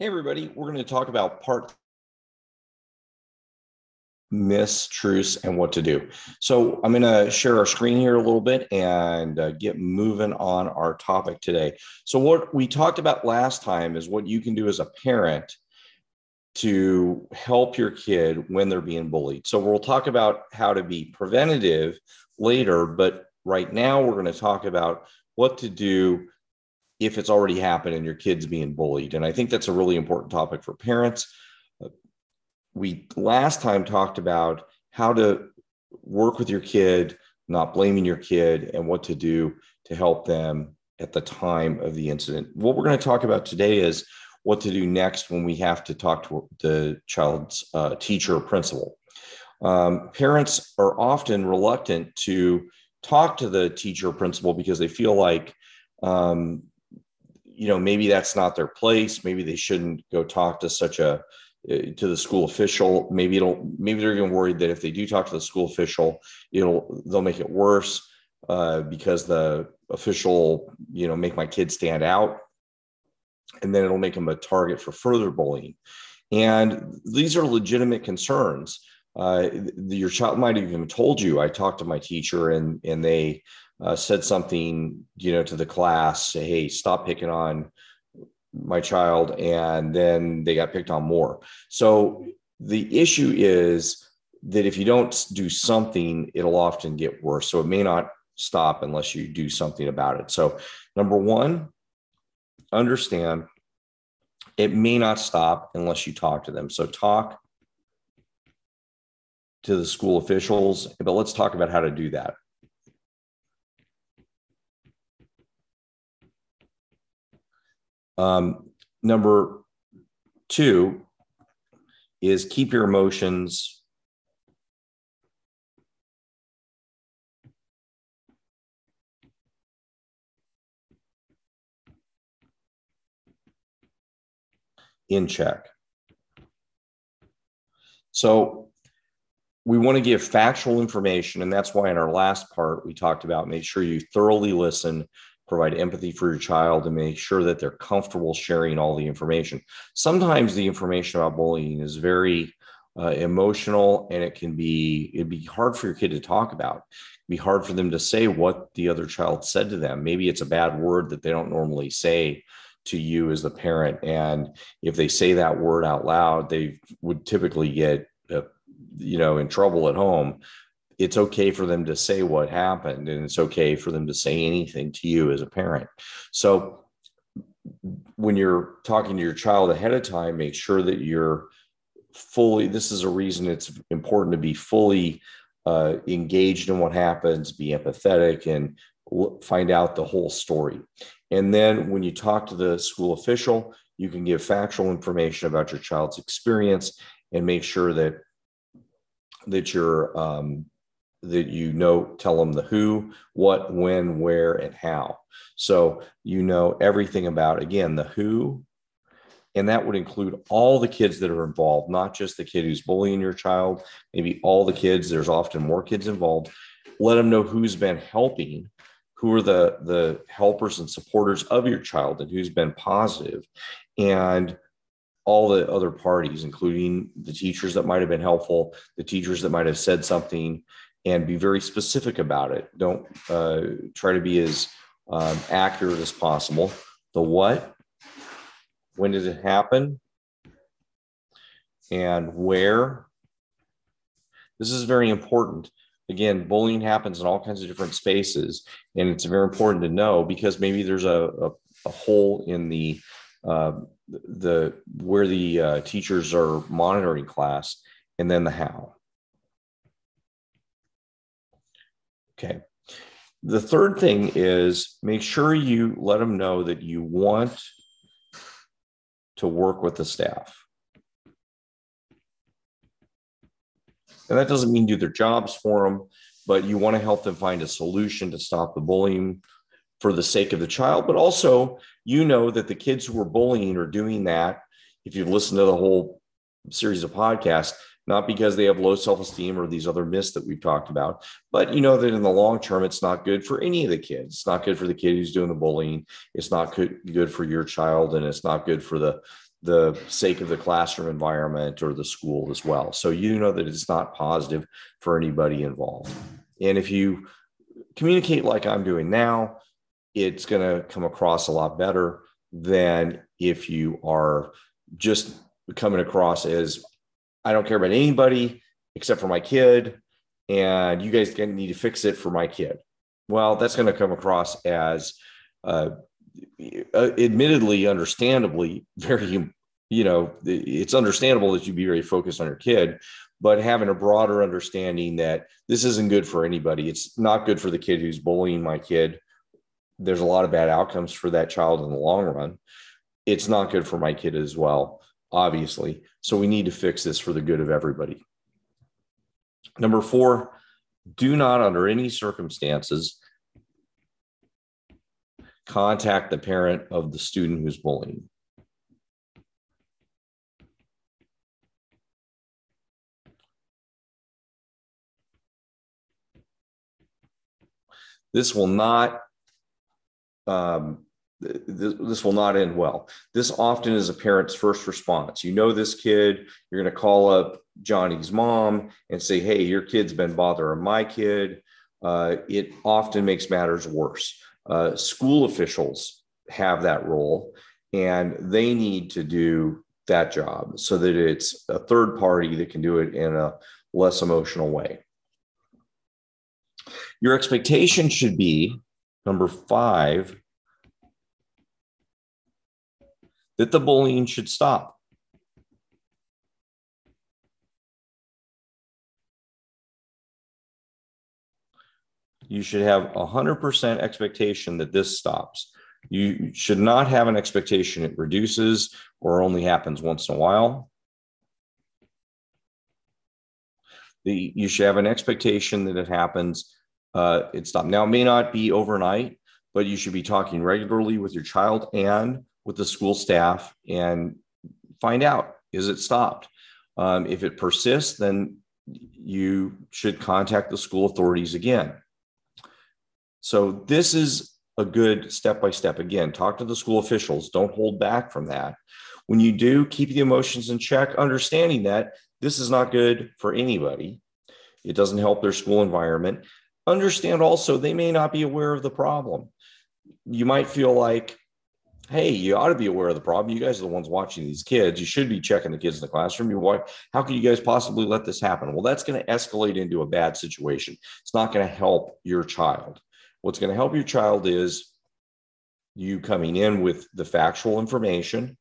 Hey, everybody, we're going to talk about part miss truce and what to do. So I'm going to share our screen here a little bit and uh, get moving on our topic today. So what we talked about last time is what you can do as a parent to help your kid when they're being bullied. So we'll talk about how to be preventative later, but right now we're going to talk about what to do if it's already happened and your kid's being bullied. And I think that's a really important topic for parents. We last time talked about how to work with your kid, not blaming your kid, and what to do to help them at the time of the incident. What we're going to talk about today is what to do next when we have to talk to the child's uh, teacher or principal. Um, parents are often reluctant to talk to the teacher or principal because they feel like um, you know maybe that's not their place. Maybe they shouldn't go talk to such a uh, to the school official. Maybe it'll maybe they're even worried that if they do talk to the school official it'll they'll make it worse uh, because the official you know make my kid stand out. And then it'll make them a target for further bullying. And these are legitimate concerns. Uh, your child might have even told you i talked to my teacher and and they uh, said something, you know, to the class, say, hey, stop picking on my child. And then they got picked on more. So the issue is that if you don't do something, it'll often get worse. So it may not stop unless you do something about it. So, number one, understand it may not stop unless you talk to them. So, talk to the school officials, but let's talk about how to do that. Um, number two is keep your emotions in check. So we want to give factual information. And that's why in our last part, we talked about make sure you thoroughly listen provide empathy for your child and make sure that they're comfortable sharing all the information. Sometimes the information about bullying is very uh, emotional and it can be it'd be hard for your kid to talk about. It'd be hard for them to say what the other child said to them. Maybe it's a bad word that they don't normally say to you as the parent and if they say that word out loud they would typically get uh, you know in trouble at home it's okay for them to say what happened and it's okay for them to say anything to you as a parent. So when you're talking to your child ahead of time, make sure that you're fully, this is a reason it's important to be fully uh, engaged in what happens, be empathetic, and find out the whole story. And then when you talk to the school official, you can give factual information about your child's experience and make sure that that you're um, that you know tell them the who what when where and how. So you know everything about again the who and that would include all the kids that are involved not just the kid who's bullying your child maybe all the kids there's often more kids involved. Let them know who's been helping who are the the helpers and supporters of your child and who's been positive and all the other parties including the teachers that might have been helpful the teachers that might have said something and be very specific about it. Don't uh, try to be as um, accurate as possible. The what, when did it happen, and where. This is very important. Again, bullying happens in all kinds of different spaces, and it's very important to know because maybe there's a, a, a hole in the uh, the where the uh, teachers are monitoring class, and then the how. Okay. The third thing is make sure you let them know that you want to work with the staff. And that doesn't mean do their jobs for them, but you want to help them find a solution to stop the bullying for the sake of the child. But also, you know that the kids who are bullying are doing that. If you've listened to the whole series of podcasts, not because they have low self-esteem or these other myths that we've talked about, but you know that in the long term, it's not good for any of the kids. It's not good for the kid who's doing the bullying. It's not good, for your child, and it's not good for the the sake of the classroom environment or the school as well. So you know that it's not positive for anybody involved. And if you communicate like I'm doing now, it's going to come across a lot better than if you are just coming across as I don't care about anybody except for my kid, and you guys need to fix it for my kid. Well, that's going to come across as uh, uh, admittedly, understandably, very, you know, it's understandable that you'd be very focused on your kid, but having a broader understanding that this isn't good for anybody. It's not good for the kid who's bullying my kid. There's a lot of bad outcomes for that child in the long run. It's not good for my kid as well, obviously. So we need to fix this for the good of everybody. Number four, do not, under any circumstances, contact the parent of the student who's bullying. This will not um, this, will not end well. This often is a parent's first response. You know this kid, you're going to call up Johnny's mom and say, "Hey, your kid's been bothering my kid." Uh, it often makes matters worse. Uh, school officials have that role, and they need to do that job so that it's a third party that can do it in a less emotional way. Your expectation should be number five that the bullying should stop. You should have a 100% expectation that this stops. You should not have an expectation it reduces or only happens once in a while. The, you should have an expectation that it happens, uh, it stops. Now, it may not be overnight, but you should be talking regularly with your child and with the school staff and find out is it stopped? Um, if it persists, then you should contact the school authorities again. So, this is a good step by step. Again, talk to the school officials, don't hold back from that. When you do, keep the emotions in check, understanding that this is not good for anybody. It doesn't help their school environment. Understand also, they may not be aware of the problem. You might feel like hey, you ought to be aware of the problem. You guys are the ones watching these kids. You should be checking the kids in the classroom. You why, how can you guys possibly let this happen? Well, that's going to escalate into a bad situation. It's not going to help your child. What's going to help your child is you coming in with the factual information.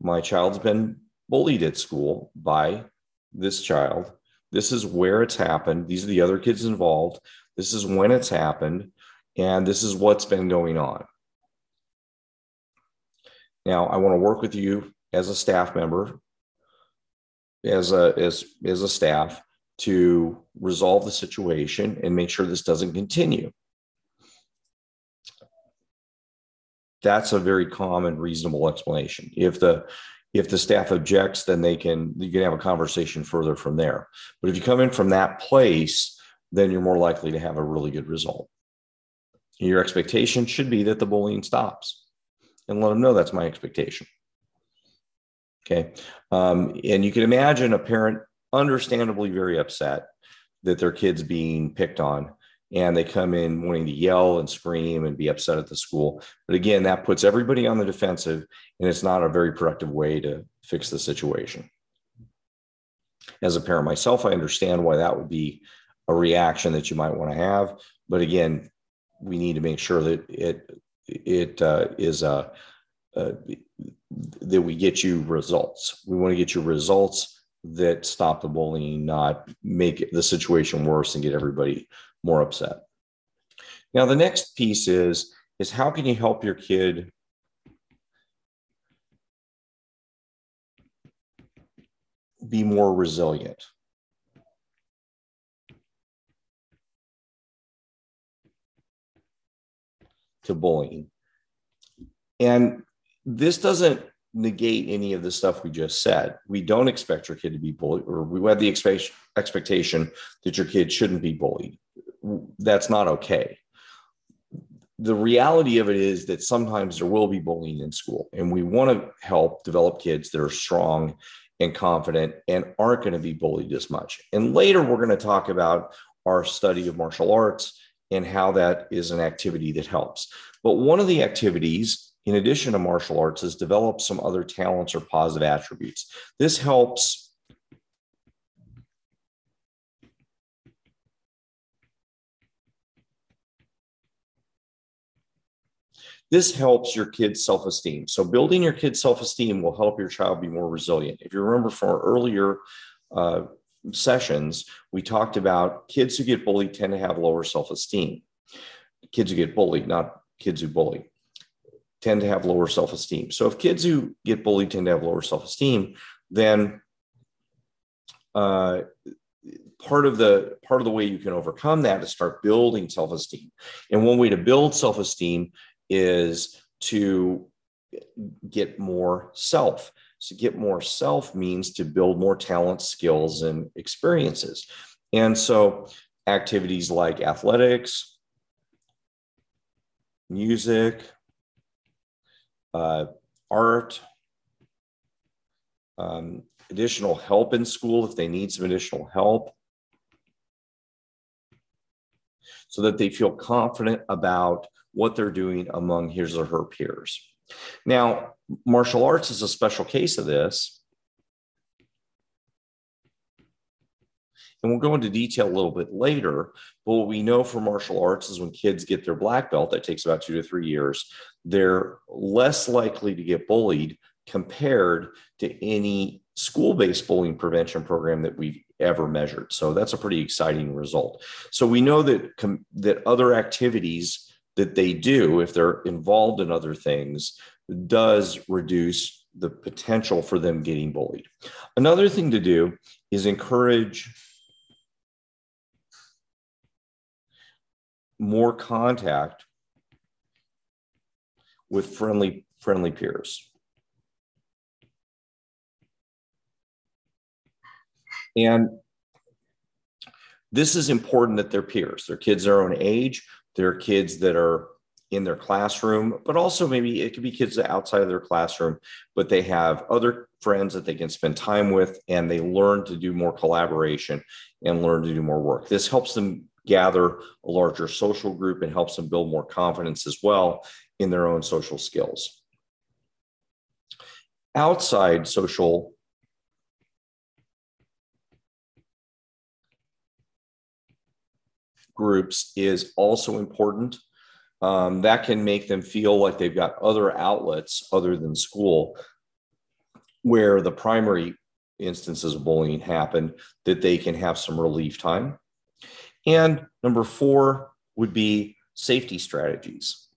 My child's been bullied at school by this child. This is where it's happened. These are the other kids involved. This is when it's happened. And this is what's been going on now, I want to work with you as a staff member, as a as as a staff, to resolve the situation and make sure this doesn't continue. That's a very common, reasonable explanation. If the if the staff objects, then they can you can have a conversation further from there. But if you come in from that place, then you're more likely to have a really good result. Your expectation should be that the bullying stops and let them know that's my expectation. Okay. Um, and you can imagine a parent understandably very upset that their kid's being picked on and they come in wanting to yell and scream and be upset at the school. But again, that puts everybody on the defensive and it's not a very productive way to fix the situation. As a parent myself, I understand why that would be a reaction that you might want to have. But again, we need to make sure that it it uh, is a, uh, that we get you results. We want to get you results that stop the bullying, not make the situation worse and get everybody more upset. Now, the next piece is is how can you help your kid be more resilient? To bullying. And this doesn't negate any of the stuff we just said. We don't expect your kid to be bullied, or we have the expect- expectation that your kid shouldn't be bullied. That's not okay. the reality of it is that sometimes there will be bullying in school, and we want to help develop kids that are strong and confident and aren't going to be bullied as much. And later, we're going to talk about our study of martial arts and how that is an activity that helps. But one of the activities, in addition to martial arts, is develop some other talents or positive attributes. This helps This helps your kid's self esteem. So, building your kid's self esteem will help your child be more resilient. If you remember from our earlier uh, sessions, we talked about kids who get bullied tend to have lower self esteem. Kids who get bullied, not kids who bully, tend to have lower self esteem. So, if kids who get bullied tend to have lower self esteem, then uh, part of the part of the way you can overcome that is start building self-esteem and one way to build self-esteem is to get more self. So, get more self means to build more talent, skills, and experiences. And so, activities like athletics, music, uh, art, um, additional help in school if they need some additional help, so that they feel confident about what they're doing among his or her peers. Now, martial arts is a special case of this. And we'll go into detail a little bit later. But what we know for martial arts is when kids get their black belt, that takes about two to three years, they're less likely to get bullied compared to any school based bullying prevention program that we've ever measured. So that's a pretty exciting result. So we know that, com- that other activities that they do, if they're involved in other things, does reduce the potential for them getting bullied. Another thing to do is encourage more contact with friendly friendly peers. And this is important that they're peers, their kids their own age, there are kids that are in their classroom, but also maybe it could be kids outside of their classroom, but they have other friends that they can spend time with and they learn to do more collaboration and learn to do more work. This helps them gather a larger social group and helps them build more confidence as well in their own social skills. Outside social groups is also important. Um, that can make them feel like they've got other outlets other than school where the primary instances of bullying happen that they can have some relief time. And number four would be safety strategies.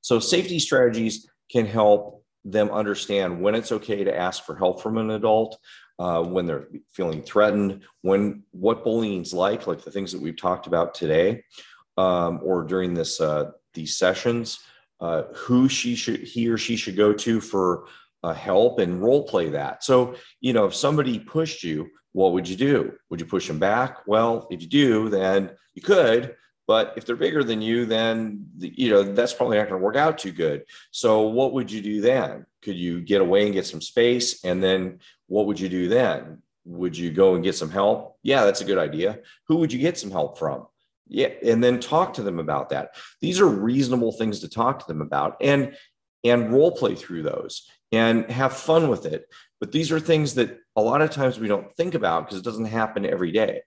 So, safety strategies can help them understand when it's okay to ask for help from an adult, uh, when they're feeling threatened, when what bullying's like, like the things that we've talked about today, um, or during this uh, these sessions, uh, who she should he or she should go to for uh, help and role play that. So you know, if somebody pushed you, what would you do? Would you push them back? Well, if you do, then you could. But if they're bigger than you, then you know that's probably not going to work out too good. So what would you do then? Could you get away and get some space? And then what would you do then? Would you go and get some help? Yeah, that's a good idea. Who would you get some help from? Yeah, and then talk to them about that. These are reasonable things to talk to them about, and and role play through those and have fun with it. But these are things that a lot of times we don't think about because it doesn't happen every day.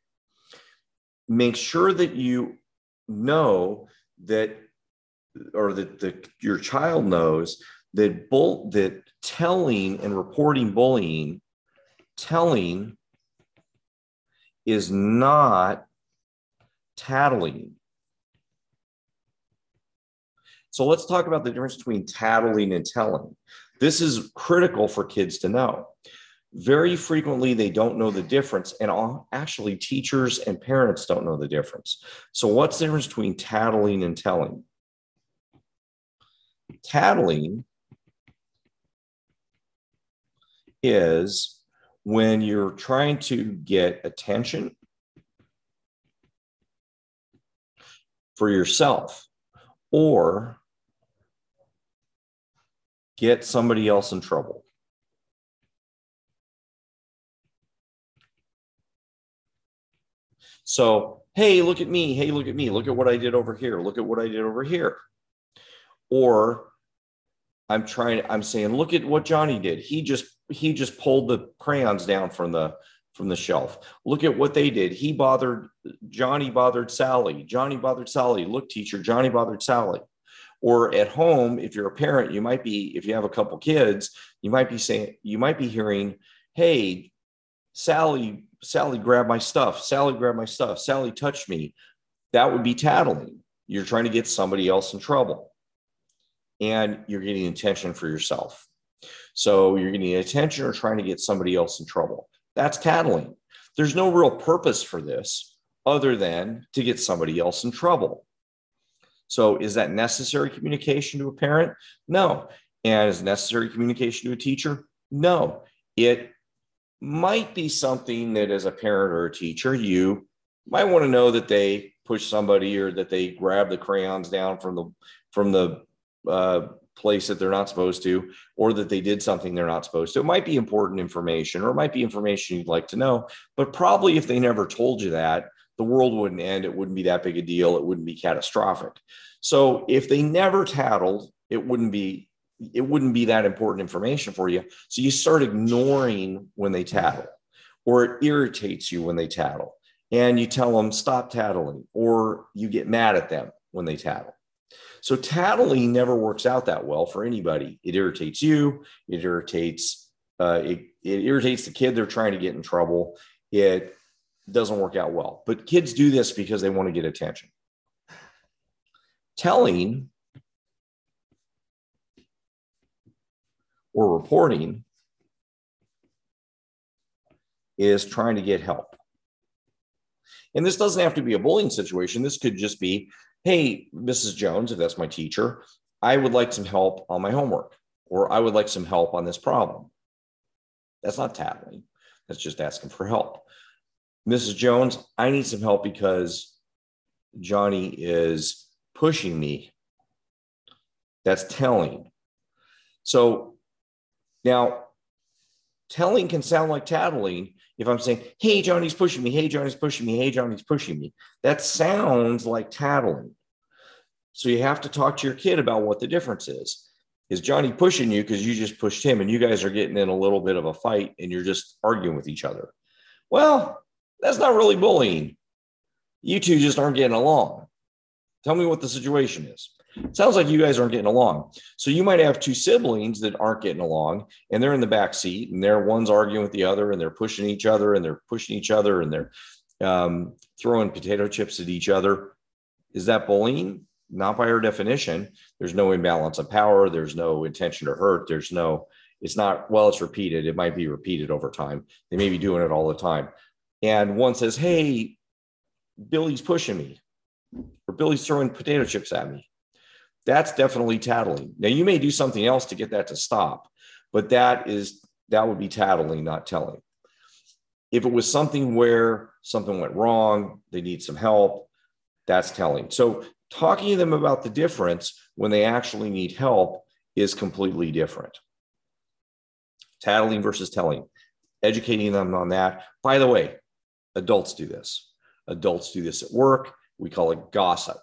Make sure that you know that or that the, your child knows that bull that telling and reporting bullying telling is not tattling. So let's talk about the difference between tattling and telling. This is critical for kids to know very frequently they don't know the difference and all, actually teachers and parents don't know the difference so what's the difference between tattling and telling tattling is when you're trying to get attention for yourself or get somebody else in trouble. So, hey, look at me. Hey, look at me. Look at what I did over here. Look at what I did over here. Or I'm trying, I'm saying, look at what Johnny did. He just he just pulled the crayons down from the from the shelf. Look at what they did. He bothered Johnny bothered Sally. Johnny bothered Sally. Look, teacher, Johnny bothered Sally. Or at home, if you're a parent, you might be, if you have a couple kids, you might be saying, you might be hearing, hey, Sally, Sally grabbed my stuff. Sally grabbed my stuff. Sally touched me. That would be tattling. You're trying to get somebody else in trouble. And you're getting attention for yourself. So you're getting attention or trying to get somebody else in trouble. That's tattling. There's no real purpose for this other than to get somebody else in trouble. So is that necessary communication to a parent? No. And is necessary communication to a teacher? No. It might be something that as a parent or a teacher, you might want to know that they push somebody or that they grab the crayons down from the from the uh, place that they're not supposed to, or that they did something they're not supposed to. It might be important information, or it might be information you'd like to know. But probably if they never told you that, the world wouldn't end. It wouldn't be that big a deal. It wouldn't be catastrophic. So if they never tattled, it wouldn't be it wouldn't be that important information for you. So you start ignoring when they tattle, or it irritates you when they tattle, and you tell them stop tattling, or you get mad at them when they tattle. So tattling never works out that well for anybody. It irritates you. It irritates. Uh, it, it irritates the kid they're trying to get in trouble. It doesn't work out well. But kids do this because they want to get attention. Telling or reporting is trying to get help. And this doesn't have to be a bullying situation. This could just be hey, Mrs. Jones, if that's my teacher, I would like some help on my homework, or I would like some help on this problem. That's not tattling, that's just asking for help. Mrs. Jones, I need some help because Johnny is pushing me. That's telling. So now, telling can sound like tattling if I'm saying, hey, Johnny's pushing me, hey, Johnny's pushing me, hey, Johnny's pushing me, that sounds like tattling. So you have to talk to your kid about what the difference is. Is Johnny pushing you because you just pushed him and you guys are getting in a little bit of a fight and you're just arguing with each other? Well, that's not really bullying. You two just aren't getting along. Tell me what the situation is. Sounds like you guys aren't getting along. So you might have two siblings that aren't getting along and they're in the back seat and they're one's arguing with the other and they're pushing each other and they're pushing each other and they're um, throwing potato chips at each other. Is that bullying? Not by our definition. There's no imbalance of power. There's no intention to hurt. There's no, it's not, well, it's repeated. It might be repeated over time. They may be doing it all the time. And one says, Hey, Billy's pushing me, or Billy's throwing potato chips at me that's definitely tattling. Now you may do something else to get that to stop, but that is that would be tattling, not telling. If it was something where something went wrong, they need some help, that's telling. So talking to them about the difference when they actually need help is completely different. Tattling versus telling, educating them on that. By the way, adults do this. Adults do this at work. We call it gossip.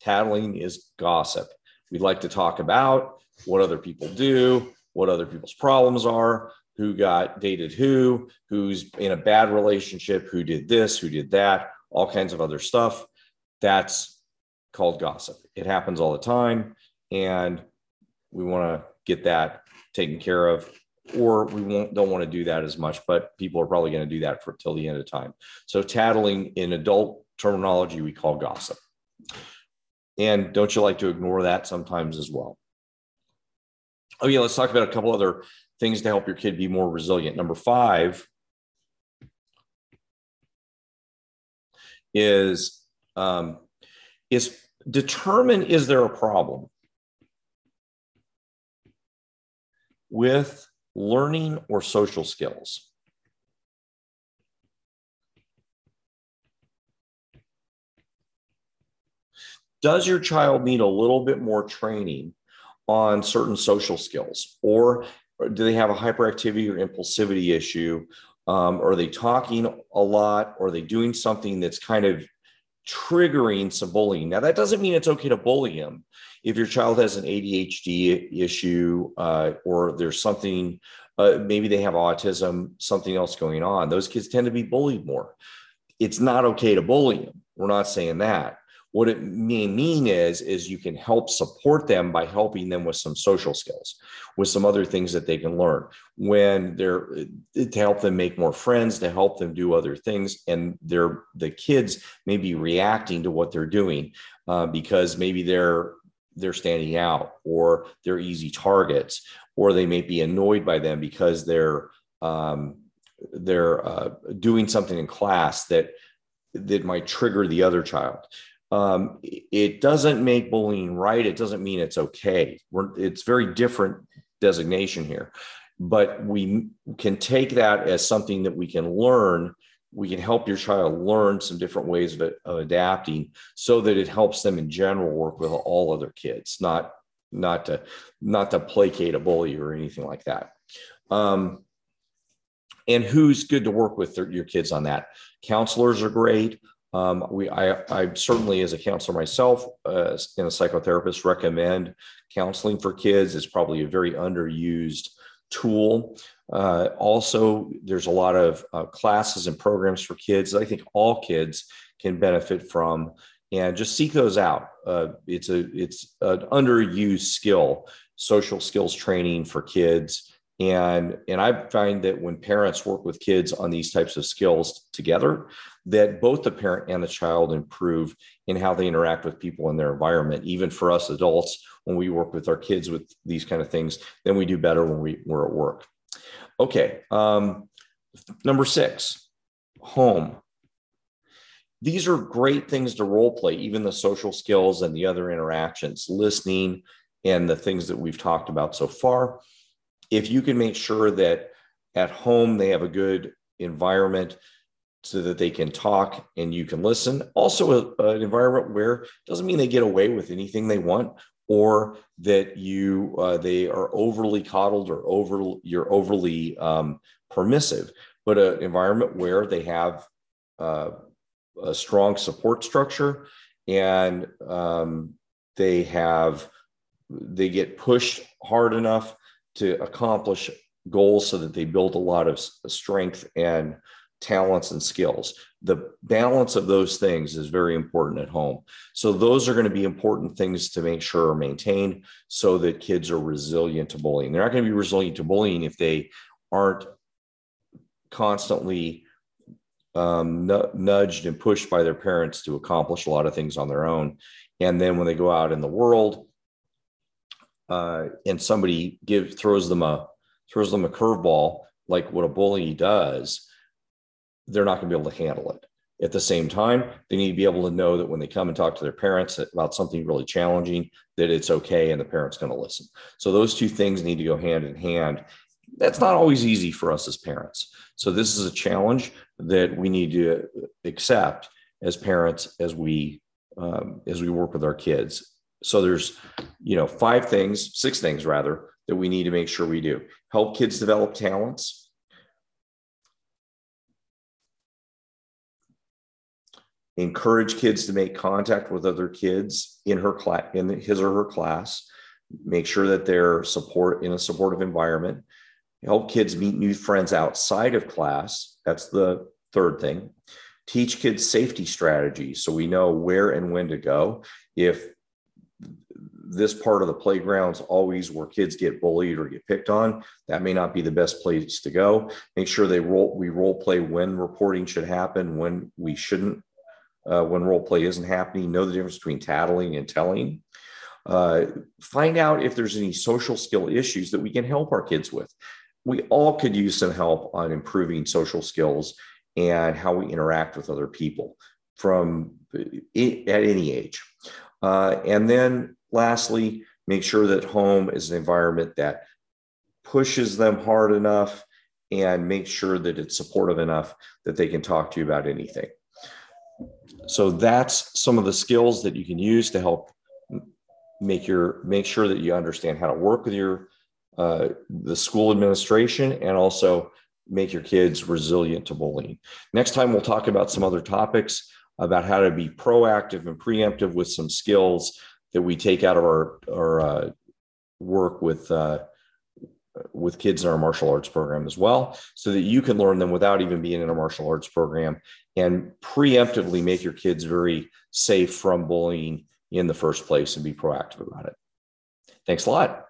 Tattling is gossip. We like to talk about what other people do, what other people's problems are, who got dated who, who's in a bad relationship, who did this, who did that, all kinds of other stuff. That's called gossip. It happens all the time. And we want to get that taken care of or we won't don't want to do that as much but people are probably going to do that for till the end of time so tattling in adult terminology we call gossip and don't you like to ignore that sometimes as well? Oh, yeah, let's talk about a couple other things to help your kid be more resilient. Number five is um, is determine is there a problem with learning or social skills? Does your child need a little bit more training on certain social skills? Or do they have a hyperactivity or impulsivity issue? Um, are they talking a lot? Or are they doing something that's kind of triggering some bullying? Now, that doesn't mean it's okay to bully them. If your child has an ADHD issue uh, or there's something, uh, maybe they have autism, something else going on, those kids tend to be bullied more. It's not okay to bully them. We're not saying that what it may mean is, is you can help support them by helping them with some social skills, with some other things that they can learn when they're to help them make more friends, to help them do other things. And they're the kids may be reacting to what they're doing uh, because maybe they're they're standing out or they're easy targets, or they may be annoyed by them because they're um, they're uh, doing something in class that that might trigger the other child um, it doesn't make bullying right. It doesn't mean it's okay. We're, it's very different designation here, but we can take that as something that we can learn. We can help your child learn some different ways of, of adapting so that it helps them in general work with all other kids, not not to not to placate a bully or anything like that. Um, and who's good to work with your kids on that? Counselors are great. Um, we, I, I, certainly, as a counselor myself, uh, and a psychotherapist, recommend counseling for kids. It's probably a very underused tool. Uh, also, there's a lot of uh, classes and programs for kids I think all kids can benefit from, and just seek those out. Uh, it's a it's an underused skill, social skills training for kids. And, and I find that when parents work with kids on these types of skills together, that both the parent and the child improve in how they interact with people in their environment. Even for us adults, when we work with our kids with these kind of things, then we do better when we, we're at work. Okay. Um, number six, home. These are great things to role play, even the social skills and the other interactions, listening, and the things that we've talked about so far if you can make sure that at home they have a good environment so that they can talk and you can listen. Also, a, an environment where doesn't mean they get away with anything they want or that you uh, they are overly coddled or over you're overly um, permissive, but an environment where they have uh, a strong support structure and um, they have they get pushed hard enough to accomplish goals so that they build a lot of strength and talents and skills. The balance of those things is very important at home. So, those are going to be important things to make sure are maintained so that kids are resilient to bullying. They're not going to be resilient to bullying if they aren't constantly um, nudged and pushed by their parents to accomplish a lot of things on their own. And then when they go out in the world, uh, and somebody give throws them a throws them a curveball like what a bully does, they're not going to be able to handle it. At the same time, they need to be able to know that when they come and talk to their parents about something really challenging, that it's okay and the parent's going to listen. So those two things need to go hand in hand. That's not always easy for us as parents. So this is a challenge that we need to accept as parents as we um, as we work with our kids so there's, you know, five things, six things rather, that we need to make sure we do. Help kids develop talents. Encourage kids to make contact with other kids in her class, in his or her class. Make sure that they're support in a supportive environment. Help kids meet new friends outside of class. That's the third thing. Teach kids safety strategies so we know where and when to go. If this part of the playground's always where kids get bullied or get picked on. That may not be the best place to go. Make sure they roll we role play when reporting should happen, when we shouldn't, uh, when role play isn't happening. Know the difference between tattling and telling. Uh, find out if there's any social skill issues that we can help our kids with. We all could use some help on improving social skills and how we interact with other people from at any age. Uh, and then lastly, make sure that home is an environment that pushes them hard enough, and make sure that it's supportive enough that they can talk to you about anything. So that's some of the skills that you can use to help make your make sure that you understand how to work with your uh, the school administration and also make your kids resilient to bullying. Next time we'll talk about some other topics about how to be proactive and preemptive with some skills that we take out of our our uh, work with uh, with kids in our martial arts program as well, so that you can learn them without even being in a martial arts program and preemptively make your kids very safe from bullying in the first place and be proactive about it. Thanks a lot.